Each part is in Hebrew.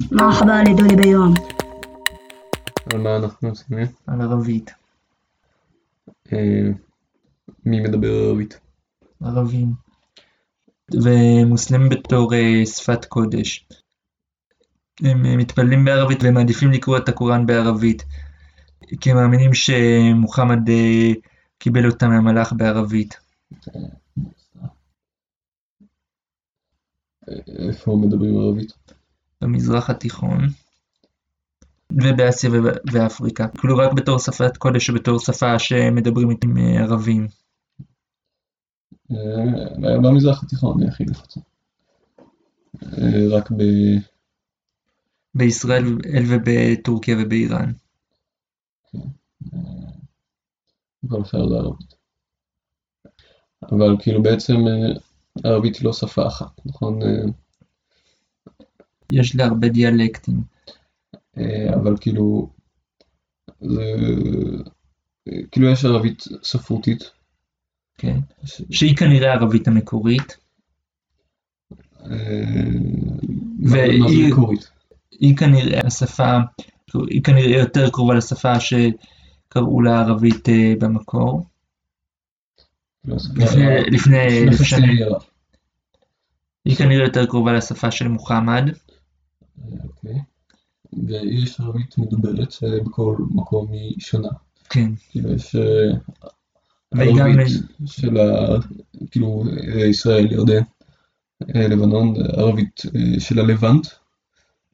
مرחבה לדולי ביום. על מה אנחנו עושים? על ערבית. אה, מי מדבר ערבית? ערבים. ומוסלמים בתור אה, שפת קודש. הם אה, מתפללים בערבית והם מעדיפים לקרוא את הקוראן בערבית, כי הם מאמינים שמוחמד קיבל אותם מהמלאך בערבית. איפה מדברים ערבית? במזרח התיכון ובאסיה וב- ואפריקה. כאילו רק בתור שפת קודש ובתור שפה שמדברים עם אה, ערבים. אה, במזרח התיכון הכי נפוצה. אה, רק ב... בישראל ובטורקיה ובאיראן. כל השאר זה ערבית. אבל כאילו בעצם ערבית היא לא שפה אחת, נכון? יש לה הרבה דיאלקטים. אה, אבל כאילו, זה... כאילו יש ערבית ספרותית, כן. ש- שהיא כנראה הערבית המקורית. אה, והיא-? היא כנראה השפה, היא כנראה יותר קרובה לשפה שקראו לה ערבית אה, במקור. לא, לפני, לפני, ערב. היא כנראה יותר קרובה לשפה של מוחמד. אוקיי. ויש ערבית מדוברת שבכל מקום היא שונה. כן. כאילו יש אה, ערבית של ה... כאילו אה, ישראל, ירדן, אה, לבנון, ערבית אה, של הלבנט,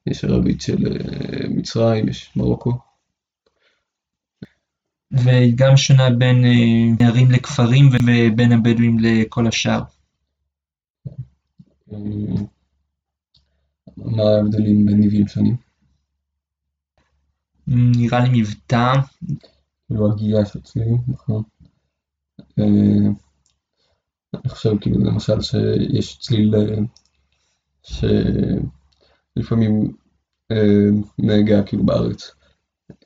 יש ערבית של אה, מצרים, יש מרוקו. והיא גם שונה בין אה, ערים לכפרים ובין הבדואים לכל השאר. מה ההבדלים בין ניבים שונים? נראה לי מבטא, כאילו הגייה של צלילים, נכון? אה, אני חושב כאילו למשל שיש צליל שלפעמים אה, נהגה כאילו בארץ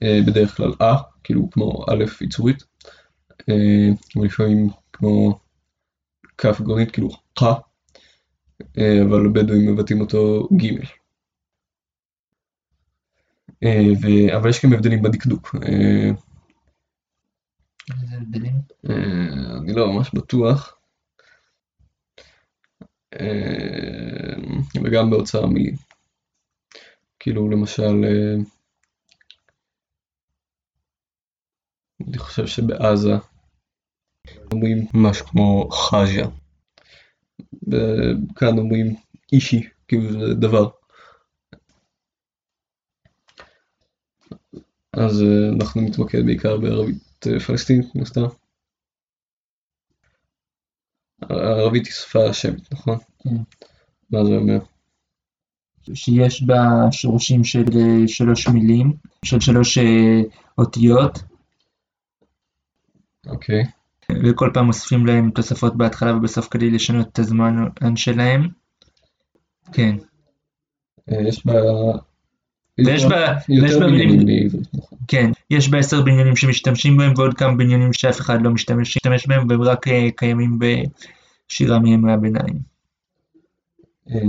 אה, בדרך כלל אה, כאילו כמו א' יצורית, ולפעמים כמו כ' גרונית כאילו ח, אה, אבל הבדואים מבטאים אותו ג'. אה, ו- אבל יש גם הבדלים בדקדוק. אה, איזה הבדלים? אה, אני לא ממש בטוח. אה, וגם באוצר המילים. כאילו למשל, אה, אני חושב שבעזה אומרים משהו כמו חאג'ה. וכאן אומרים אישי, כאילו זה דבר. אז אה, אנחנו נתמקד בעיקר בערבית אה, פלסטינית, מן הסתם. הערבית היא שפה שמית, נכון? כן. מה זה אומר? שיש בה שורשים של אה, שלוש מילים, של שלוש אותיות, אוקיי. וכל פעם מוסיפים להם תוספות בהתחלה ובסוף כדי לשנות את הזמן שלהם. כן. אה, יש בה... ויש בה- ויש בה בניינים בעברית, נכון. כן, יש בה עשר בניינים שמשתמשים בהם ועוד כמה בניינים שאף אחד לא משתמש, משתמש בהם והם רק אה, קיימים בשירה מימי הביניים. אה,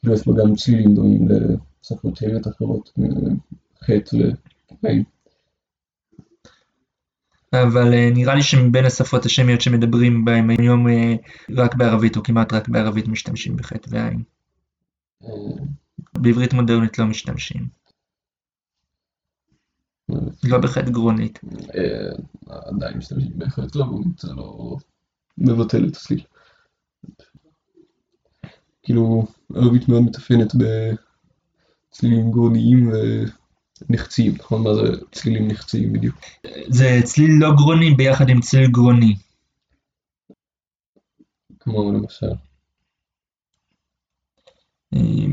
כאילו יש בה גם צלילים דומים לשפות שמיות אחרות, חטא ועין. אבל אה, נראה לי שמבין השפות השמיות שמדברים בהם היום אה, רק בערבית או כמעט רק בערבית משתמשים בחטא ועין. בעברית מודרנית לא משתמשים. לא בחטא גרונית. אה, עדיין משתמשים בהחלט לא, זה לא מבטל את הסליל. כאילו, ערבית מאוד מתאפיינת בצלילים גרוניים ונחציים, נכון? מה זה צלילים נחציים בדיוק? זה צליל לא גרוני ביחד עם צליל גרוני. כמו למשל, אה,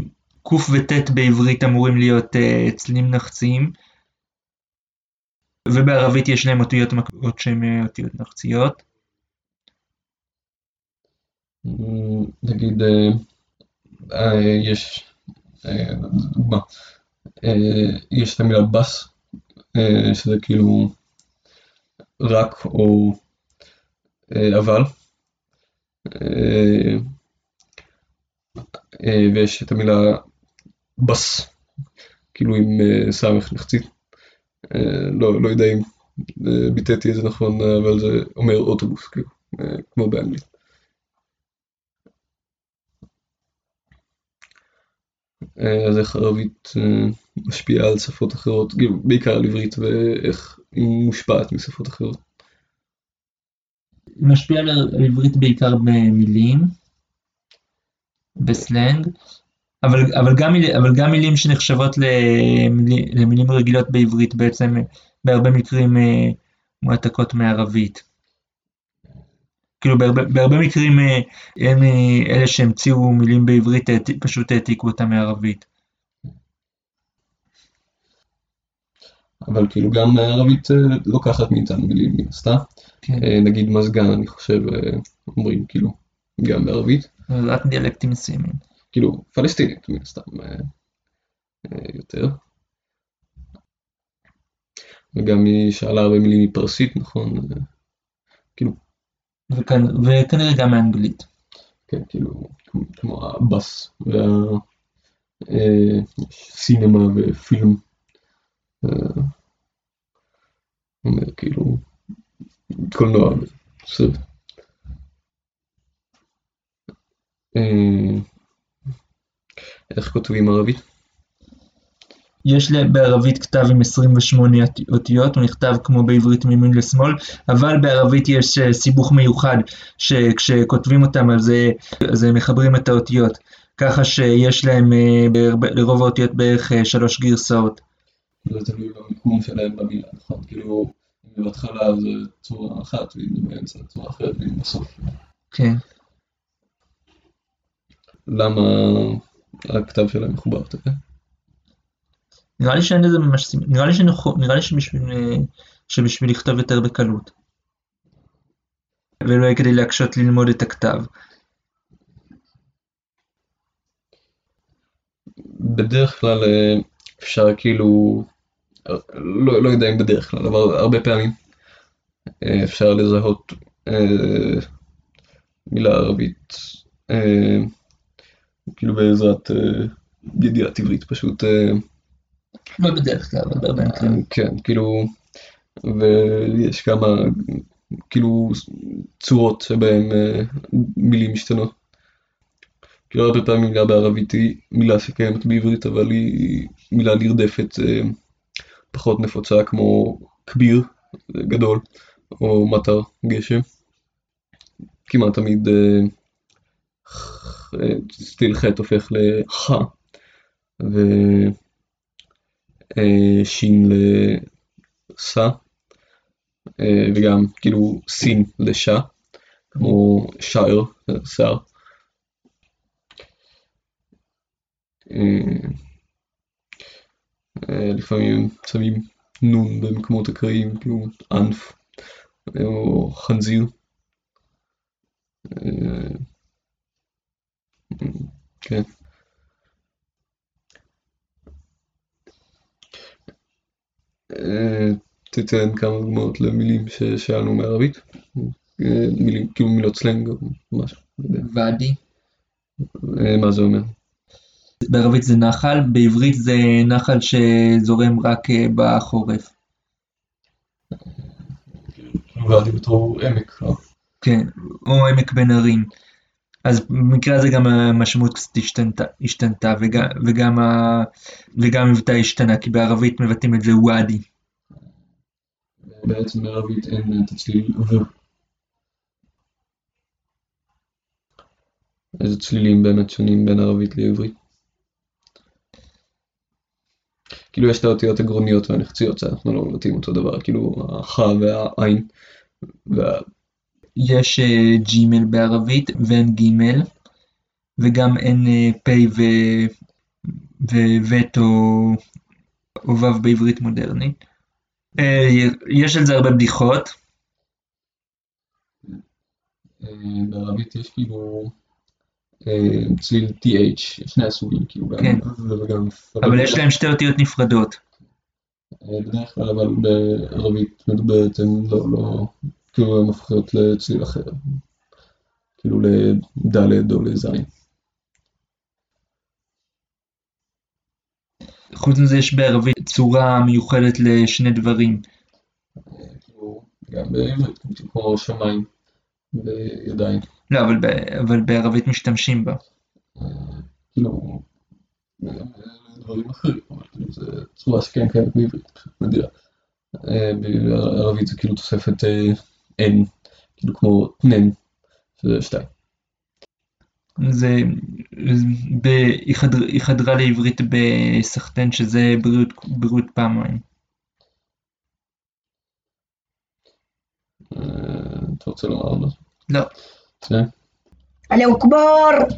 ק' וט' בעברית אמורים להיות אה, צלילים נחציים, ובערבית יש להם אותיות מקבילות שהן אה, אותיות נחציות. אמ, נגיד, אה, יש, דוגמה, יש את המילה בס, אה, שזה כאילו רק או אה, אבל, אה, אה, ויש את המילה בס, כאילו עם סמך נחצית. לא, לא יודע אם ביטאתי את זה נכון, אבל זה אומר אוטובוס, כאילו, כמו באנגלית. אז איך ערבית משפיעה על שפות אחרות, בעיקר על עברית ואיך היא מושפעת משפות אחרות. היא משפיעה על עברית בעיקר במילים, בסלנג, אבל, אבל, גם, אבל גם מילים שנחשבות למילים, למילים רגילות בעברית בעצם בהרבה מקרים אה, מועתקות מערבית. כאילו בהרבה, בהרבה מקרים אה, הם אה, אלה שהמציאו מילים בעברית פשוט העתיקו אותם מערבית. אבל כאילו גם ערבית לוקחת מאיתנו מילים מן הסתם. כן. נגיד מזגן אני חושב אומרים כאילו גם בערבית. רק דיאלקטים מסוימים. כאילו פלסטינית מן הסתם יותר. וגם היא שאלה הרבה מילים מפרסית נכון? וכנראה גם מאנגלית. כן, כאילו, כמו הבאס והסינמה אה, ופילם. אה, אומר כאילו, קולנוע, סרט. אה, איך כותבים ערבית? יש בערבית כתב עם 28 אותיות, הוא נכתב כמו בעברית מימין לשמאל, אבל בערבית יש אה, סיבוך מיוחד, שכשכותבים אותם אז, אז מחברים את האותיות, ככה שיש להם אה, לרוב האותיות בערך אה, שלוש גרסאות. זה תלוי במיקום שלהם במילה, נכון? כאילו, אם בהתחלה זה צורה אחת, ואם באמצע צורה אחרת, ואם בסוף. כן. למה הכתב שלהם מחובר, אתה יודע? נראה לי שאין לזה ממש סימן, נראה לי, שנכון, נראה לי שבשביל, שבשביל לכתוב יותר בקלות. ולא יהיה כדי להקשות ללמוד את הכתב. בדרך כלל אה, אפשר כאילו, לא, לא יודע אם בדרך כלל, אבל הרבה פעמים אה, אפשר לזהות אה, מילה ערבית, אה, כאילו בעזרת אה, ידיעת עברית פשוט. אה, לא בדרך כלל, אבל בהרבה מקרים. כן, כאילו, ויש כמה, כאילו, צורות שבהן אה, מילים משתנות. כאילו הרבה פעמים מילה בערבית היא מילה שקיימת בעברית, אבל היא מילה נרדפת אה, פחות נפוצה כמו כביר, גדול, או מטר, גשם. כמעט תמיד אה, סטיל ח' הופך לח, אה, שין לסה, אה, וגם כאילו סין לשה, כמו שער, שיער. אה, לפעמים שמים נון במקומות אקראיים, כאילו אנף, או חנזיר. כן. תיתן כמה דוגמאות למילים ששאלנו מערבית, מילים, כאילו מילות סלנג או משהו. ואדי. אה, מה זה אומר? בערבית זה נחל, בעברית זה נחל שזורם רק אה, בחורף. ואדי בתור עמק, לא? כן, או עמק בין ערים. אז במקרה הזה גם המשמעות קצת השתנתה, השתנתה וגם, וגם, המבטא השתנה, כי בערבית מבטאים את זה וואדי. בעצם בערבית אין את הצליל ו. איזה צלילים באמת שונים בין ערבית לעברית? כאילו יש את האותיות הגרוניות והנחציות שאנחנו לא מבטאים אותו דבר, כאילו הח והעין וה... יש אה, ג'ימל בערבית ואין גימל, וגם אין אה, פ' וו' או ו' בעברית מודרנית. אה, יש על זה הרבה בדיחות. בערבית יש כאילו צליל TH, שני הסוגים, כאילו כן. וגם... אבל יש להם שתי אותיות נפרדות. בדרך כלל אבל בערבית מדוברת הם לא, לא, כאילו הן הופכות לצליל אחר, כאילו לד' או לז'. חוץ מזה יש בערבית צורה מיוחדת לשני דברים. כאילו, גם בעברית, כמו שמיים וידיים. לא, אבל, ב, אבל בערבית משתמשים בה. כאילו, דברים אחרים, אבל כאילו זה צורה שכן קיימת בעברית, נדירה. בערבית זה כאילו תוספת N, כאילו כמו נן, שזה שתיים. זה, ב, היא, חדר, היא חדרה לעברית בסחטן שזה בריאות, בריאות פעמיים. אתה רוצה לומר משהו? לא. כן. אללה אכבר!